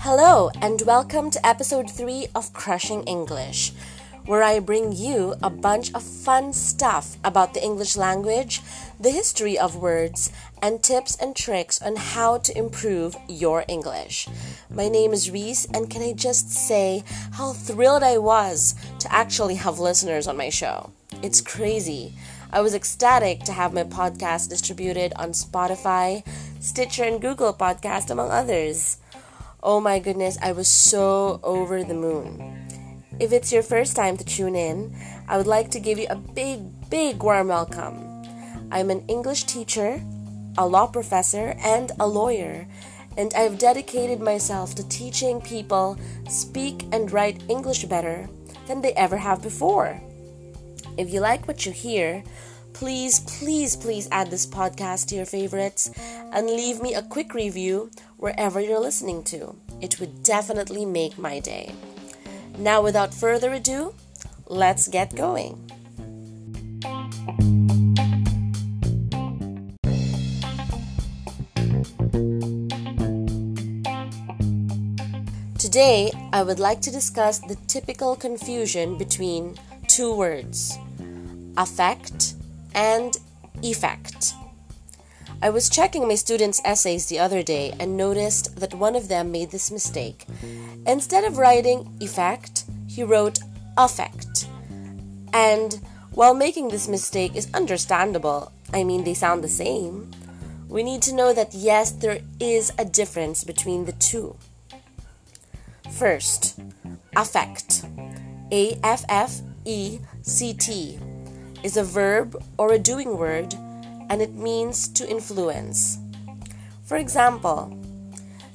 Hello, and welcome to episode 3 of Crushing English, where I bring you a bunch of fun stuff about the English language, the history of words, and tips and tricks on how to improve your English. My name is Reese, and can I just say how thrilled I was to actually have listeners on my show? It's crazy. I was ecstatic to have my podcast distributed on Spotify, Stitcher, and Google Podcast, among others. Oh my goodness, I was so over the moon. If it's your first time to tune in, I would like to give you a big, big warm welcome. I'm an English teacher, a law professor, and a lawyer, and I've dedicated myself to teaching people speak and write English better than they ever have before. If you like what you hear, please, please, please add this podcast to your favorites and leave me a quick review wherever you're listening to. It would definitely make my day. Now, without further ado, let's get going. Today, I would like to discuss the typical confusion between two words affect and effect. I was checking my students' essays the other day and noticed that one of them made this mistake. Instead of writing effect, he wrote affect. And while making this mistake is understandable, I mean, they sound the same, we need to know that yes, there is a difference between the two. First, affect. A F F E C T is a verb or a doing word and it means to influence. For example,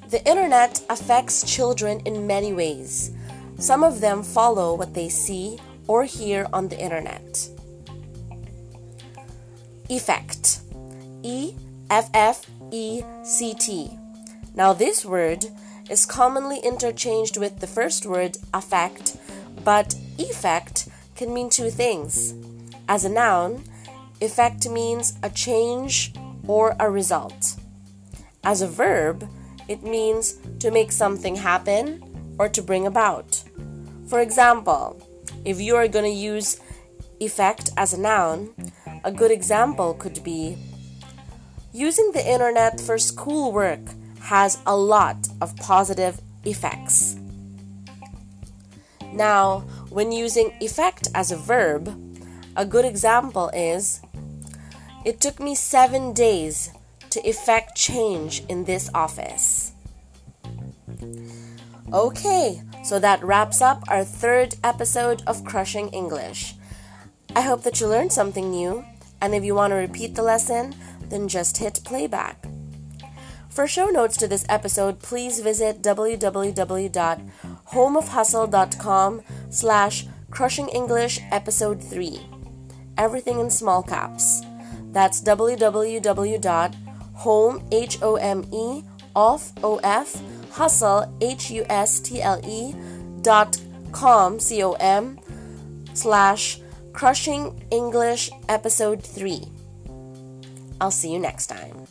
the internet affects children in many ways. Some of them follow what they see or hear on the internet. Effect E F F E C T. Now, this word is commonly interchanged with the first word affect, but effect can mean two things. As a noun, Effect means a change or a result. As a verb, it means to make something happen or to bring about. For example, if you are going to use effect as a noun, a good example could be using the internet for schoolwork has a lot of positive effects. Now, when using effect as a verb, a good example is it took me seven days to effect change in this office. Okay, so that wraps up our third episode of Crushing English. I hope that you learned something new, and if you want to repeat the lesson, then just hit playback. For show notes to this episode, please visit www.homeofhustle.com slash crushing English episode 3. Everything in small caps. That's www.home, H O M E, off, O F, hustle, H U S T L E, dot com, C O M, slash crushing English episode 3. I'll see you next time.